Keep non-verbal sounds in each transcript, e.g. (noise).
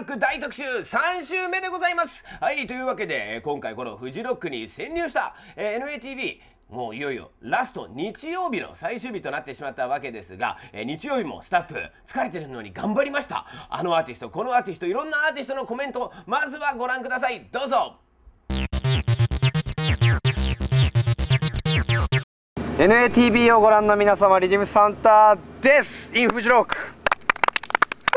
ロック大特集3週目でございます。はいというわけで今回このフジロックに潜入した、えー NATV もういよいよラスト日曜日の最終日となってしまったわけですが、えー日曜日もスタッフ疲れてるのに頑張りました。あのアーティストこのアーティストいろんなアーティストのコメントまずはご覧ください。どうぞ。NATV をご覧の皆様リディムサンタです。インフジロック。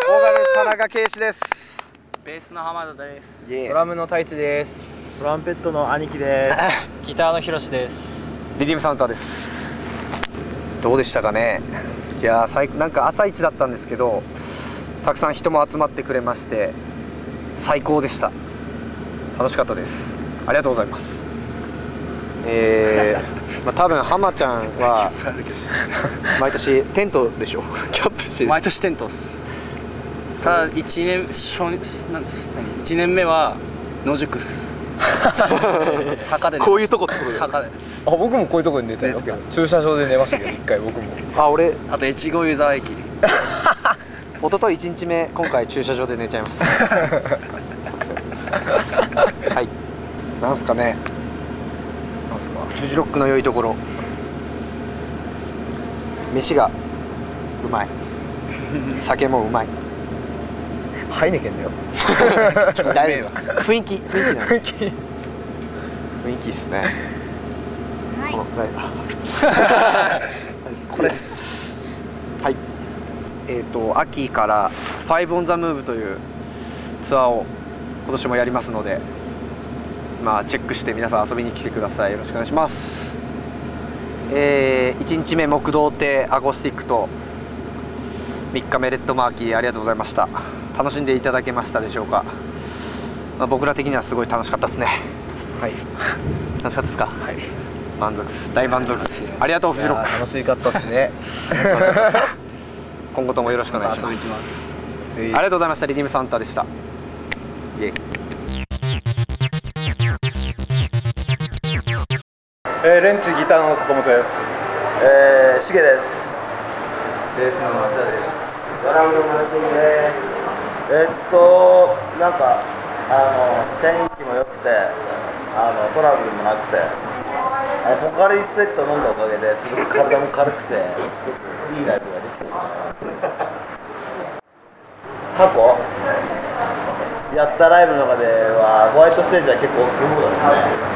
ボーカル田中圭司ですベースの浜田です。ドラムの太一です。トランペットの兄貴です。(laughs) ギターのひろしです。リディムサンタですどうでしたかねいやーさいなんか朝一だったんですけどたくさん人も集まってくれまして最高でした楽しかったですありがとうございますえー、(laughs) まあ多分浜ちゃんは (laughs) 毎年テントでしょキャンプしてる毎年テントっす。ただ一年初なんす何？一年目は野宿っす。(laughs) 坂で寝ました。こういうとこってこと坂で。あ、僕もこういうところに寝たよ。駐車場で寝ましたけど、一回僕も。(laughs) あ俺。あと越後湯沢駅。(laughs) 一昨日1日目今回駐車場で寝ちゃいましたはい。なんすかね。なんすか。フジロックの良いところ。飯がうまい。酒もうまいハイネケンだよ。大丈夫。雰囲気雰囲気雰囲気。雰囲気っすね。この大これです。はい。えっ、と秋から「Five on the Move」というツアーを今年もやりますのでまあチェックして皆さん遊びに来てください。よろしくお願いします。えー、1日目木道亭アコースティックと3日目レッドマーキーありがとうございました楽しんでいただけましたでしょうか、まあ、僕ら的にはすごい楽しかったですねはい。楽しかったですか？はい。満足です大満足ありがとうフジロック楽しかったですね。(laughs) 今後ともよろしくお願いします。ありがとうございましたリディムサンタでしたイエイえー、レンチギターの坂本です。えー、しげです。ベースの松田ですドラムのマルティンです。えっと、なんか、あの、天気も良くて、あの、トラブルもなくて、あのポカリスエット飲んだおかげですごく体も軽くて、すごくいいライブができたと思います。過去、やったライブの中では、ホワイトステージは結構大きい方だったね。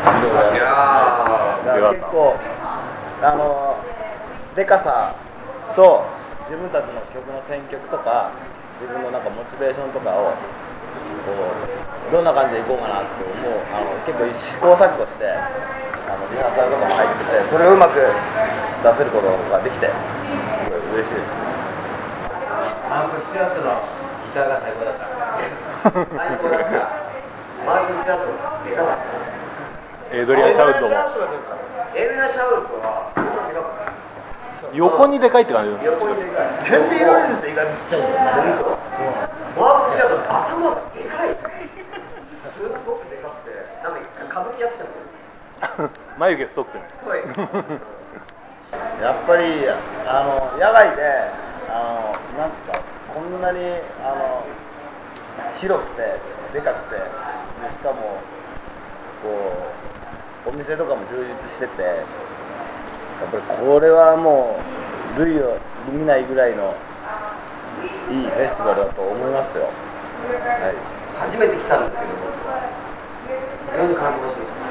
いろいだから結構あのでかさと自分たちの曲の選曲とか自分のなんかモチベーションとかをこうどんな感じでいこうかなって思うあの結構試行錯誤してあのリハーサルとかも入っててそれをうまく出せることができてすごい嬉しいですマーク・スチュアートのギターが最高だった。最高だった。マーク・スチュアート、でかかった。エイドリアン・シャウトも。エルナ・シャウトは。横にでかいって感じ。横にでかい。ヘンリー・ロレンズって意外とちっちゃいんだよ。ねマーク・スチュアト、頭がでかい。すごくでかくて、なんか歌舞伎役者みたい眉毛太くてね。な。太い。やっぱりあの野外であのなんつうかこんなにあの広くてでかくてでしかもこうお店とかも充実しててやっぱりこれはもう類を見ないぐらいのいいフェスティバルだと思いますよ。はい。初めて来たんですけど、非常に感動しました。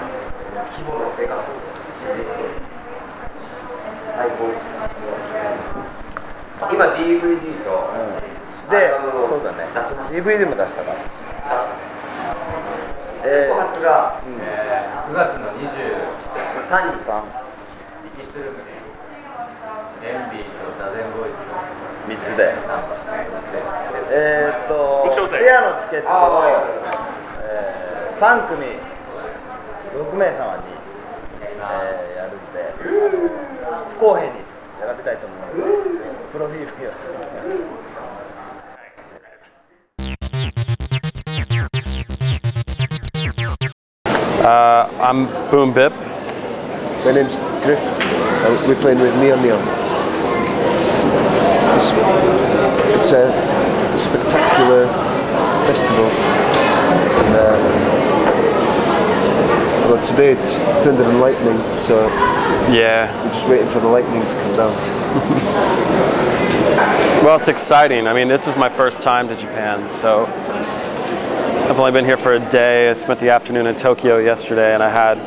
規模のでかさ最高でした。今 DVD と、でアルバムをそうだね DVD も出したから、出したえ告発がうん9月の23日、三キッドルームで、エンビーとザゼンボーイズ3つで。えーっとペアのチケットを、えー、3組6名様に、えーやるんで不公平に選びたいと思うのでプロフィールよろしくお願いします Uh, I'm Boom Bip. My name's Griff. Uh, we're playing with Neon Neon. It's, it's a spectacular festival. And, uh, today it's thunder and lightning, so Yeah. we're just waiting for the lightning to come down. (laughs) Well, it's exciting. I mean, this is my first time to Japan, so I've only been here for a day. I spent the afternoon in Tokyo yesterday, and I had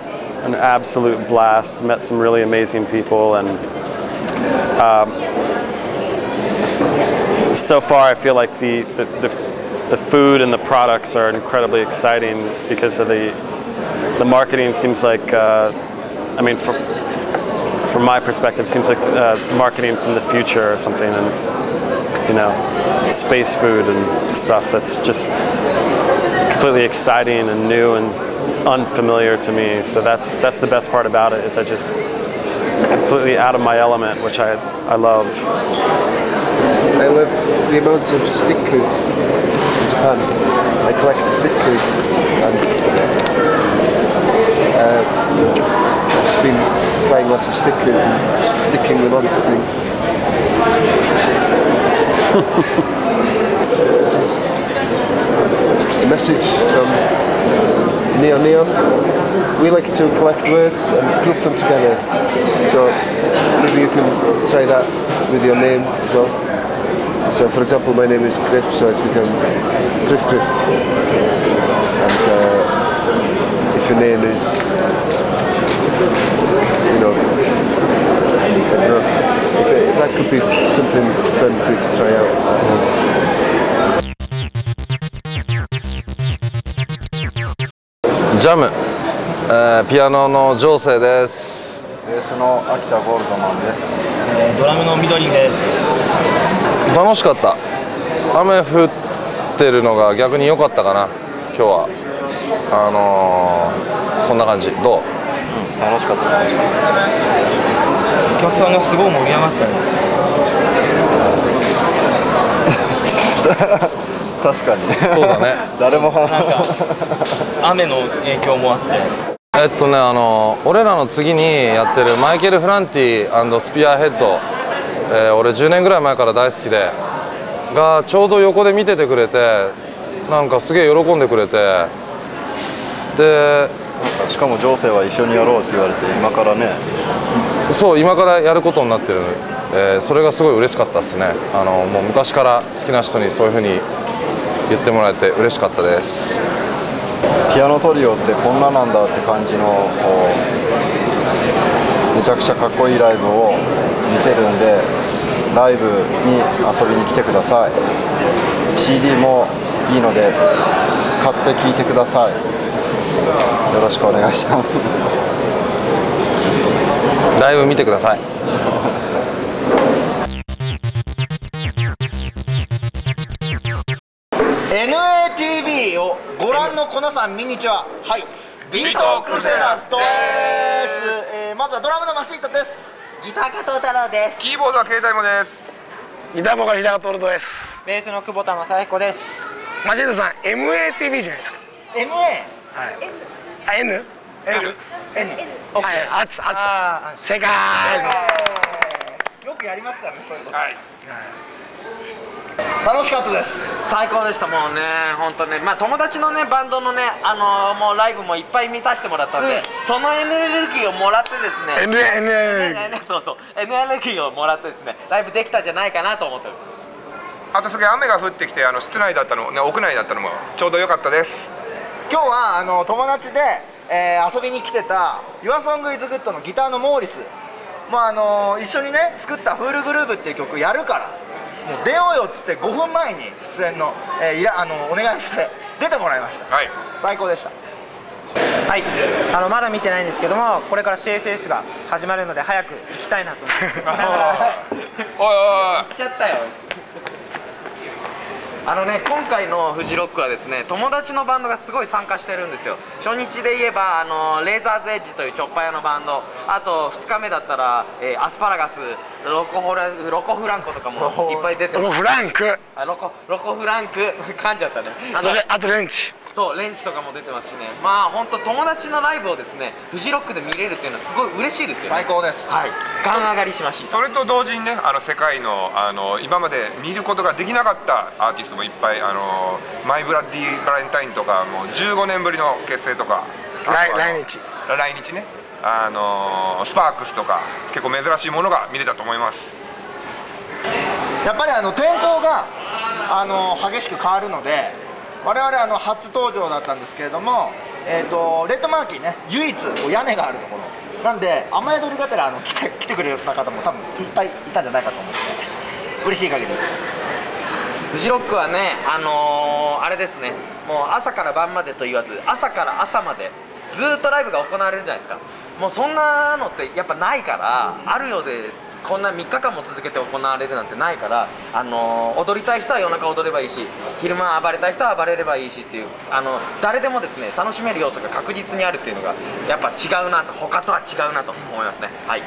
an absolute blast. Met some really amazing people, and um, so far, I feel like the, the the the food and the products are incredibly exciting because of the the marketing seems like. Uh, I mean, from from my perspective, seems like uh, marketing from the future or something, and you know, space food and stuff that's just completely exciting and new and unfamiliar to me. So that's that's the best part about it is I just completely out of my element, which I I love. I love the amount of stickers in Japan. I collect stickers and uh, I've just been buying lots of stickers and sticking them onto things. (laughs) this is a message from Neon Neon. We like to collect words and group them together. So maybe you can try that with your name as well. So for example, my name is Griff, so it become Griff Griff. And uh, if your name is, you know, I don't know, that could be something fun for you to try out. ジャム、えーピアノの情勢です。ベースの秋田ゴールドマンです。ドラムの緑です。楽しかった。雨降ってるのが逆に良かったかな。今日は。あのーそんな感じ。どう？楽しかった楽しかっお客さんがすごい盛り上がってたよ。た (laughs) 確かに。そうだね。(laughs) 誰も。なんか雨の影響もあって。えっとねあの俺らの次にやってるマイケル・フランティスピアヘッド、えー俺10年ぐらい前から大好きでがちょうど横で見ててくれてなんかすげえ喜んでくれてでしかも情勢は一緒にやろうって言われて今からね。そう今からやることになってる、えーそれがすごい嬉しかったですね。あのもう昔から好きな人にそういうふうに言ってもらえて嬉しかったです。ピアノトリオってこんななんだって感じのめちゃくちゃかっこいいライブを見せるんでライブに遊びに来てください。CD もいいので買って聴いてください。よろしくお願いします。ライブ見てください (laughs) ご覧の皆さんミニチュア。はい。ビートクセラスです、えー、まずはドラムのマシートです。ギター加藤太郎です。キーボードは携帯もです。ギターボーカル日高徹です。ベースの久保田正彦です。マシートさん MATV じゃないですか。MA はい。あ N? L? N はいあつあつ正解。よくやりますからねそういうこと。はい楽しかったです。最高でしたもうね。本当ね。まあ友達のねバンドのねあのもうライブもいっぱい見させてもらったんで、うん。そのエネルギーをもらってですね。N- N- N- N- N- そうそうエネルギーをもらってですねライブできたんじゃないかなと思ってるあとすげえ雨が降ってきてあの室内だったのね屋内だったのもちょうど良かったです。今日はあの友達で、えー遊びに来てた YourSongIsGood のギターのモーリス。もうあの一緒にね作った「フールグルーブ」っていう曲やるからもう出ようよっつって5分前に出演の,、えーいらあのお願いして出てもらいました、はい、最高でした。はい、あのまだ見てないんですけどもこれから CSS が始まるので早く行きたいなと思います。さよならおいおいおい。行っちゃったよあのね今回のフジロックはですね友達のバンドがすごい参加してるんですよ。初日で言えばあのレーザーズエッジというチョッパー屋のバンド。あと2日目だったら、えーアスパラガス。ロコホラロコフランコとかもいっぱい出てます。ロコフランク。あロコロコフランク。噛んじゃったね。あとレあとレンチそうレンチとかも出てますしね。まあ本当友達のライブをですねフジロックで見れるっていうのはすごい嬉しいですよね。最高です。はい。ガン上がりしました。それと同時にねあの世界のあの今まで見ることができなかったアーティストもいっぱいあのマイ・ブラッディ・バレンタインとかもう15年ぶりの結成とか。来来日。来日ね。あのスパークスとか結構珍しいものが見れたと思います。やっぱりあの天候があの激しく変わるので我々あの初登場だったんですけれども、えー、とレッドマーキーね唯一こう屋根があるところ。なんで雨宿りがてらあの来て来てくれた方も多分いっぱいいたんじゃないかと思って。嬉しい限り。フジロックはねあのーあれですね。もう朝から晩までと言わず朝から朝までずーっとライブが行われるじゃないですか。もうそんなのってやっぱないからあるようでこんな3日間も続けて行われるなんてないから、あのー踊りたい人は夜中踊ればいいし昼間暴れたい人は暴れればいいしっていうあの誰でもですね楽しめる要素が確実にあるっていうのがやっぱ違うなと他とは違うなと思いますね。はい。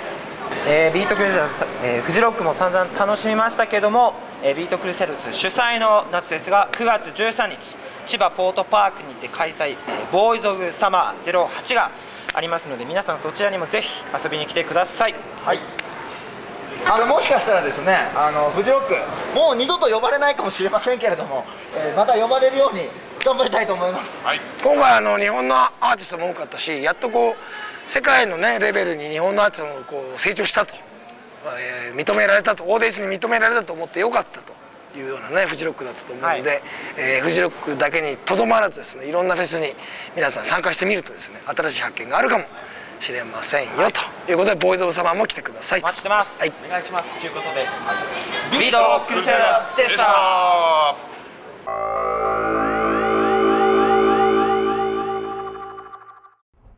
えービートクルセダス、えーフジロックも散々楽しみましたけども、えービートクルセダス主催の夏フェスが9月13日千葉ポートパークにて開催、えーボーイズ・オブ・サマー08がありますので皆さんそちらにもぜひ遊びに来てください。はいあのもしかしたらですねあのフジロックもう二度と呼ばれないかもしれませんけれども、えーまた呼ばれるように頑張りたいと思います。今回あの日本のアーティストも多かったしやっとこう世界のねレベルに日本のアーティストもこう成長したと、えー認められたと。オーディエンスに認められたと思ってよかったと。いうようなねフジロックだったと思うので、えーフジロックだけにとどまらずですねいろんなフェスに皆さん参加してみるとですね新しい発見があるかもしれませんよ、と。いうことでボーイズ・オブ・サマーも来てくださいお待ちしてます、はい、お願いします。ということでビートクルセダスでした「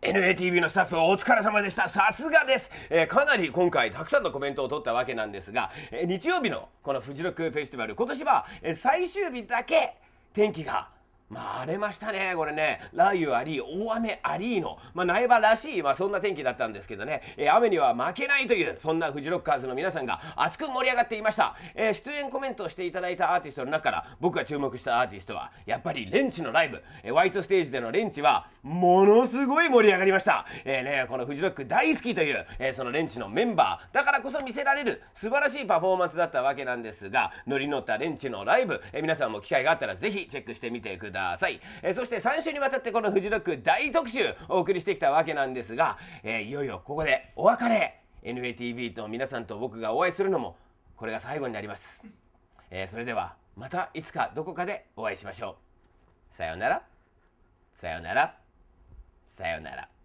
NATV のスタッフお疲れ様でした。さすがです、えーかなり今回たくさんのコメントを取ったわけなんですが、えー日曜日のこのフジロックフェスティバル今年は、えー最終日だけ天気がまあ荒れましたねこれね。雷雨あり大雨ありの、まあ、苗場らしい、まあ、そんな天気だったんですけどね、えー雨には負けないというそんなフジロッカーズの皆さんが熱く盛り上がっていました、えー出演コメントをしていただいたアーティストの中から僕が注目したアーティストはやっぱりレンチのライブ、えーワイトステージでのレンチはものすごい盛り上がりました、えーね、このフジロック大好きという、えーそのレンチのメンバーだからこそ見せられる素晴らしいパフォーマンスだったわけなんですがノリに乗ったレンチのライブ、えー皆さんも機会があったらぜひチェックしてみてください、ださい。えーそして3週にわたってこのフジロック大特集お送りしてきたわけなんですが、えーいよいよここでお別れ。NATV と皆さんと僕がお会いするのもこれが最後になります、えーそれではまたいつかどこかでお会いしましょう。さようなら。さようなら。さようなら。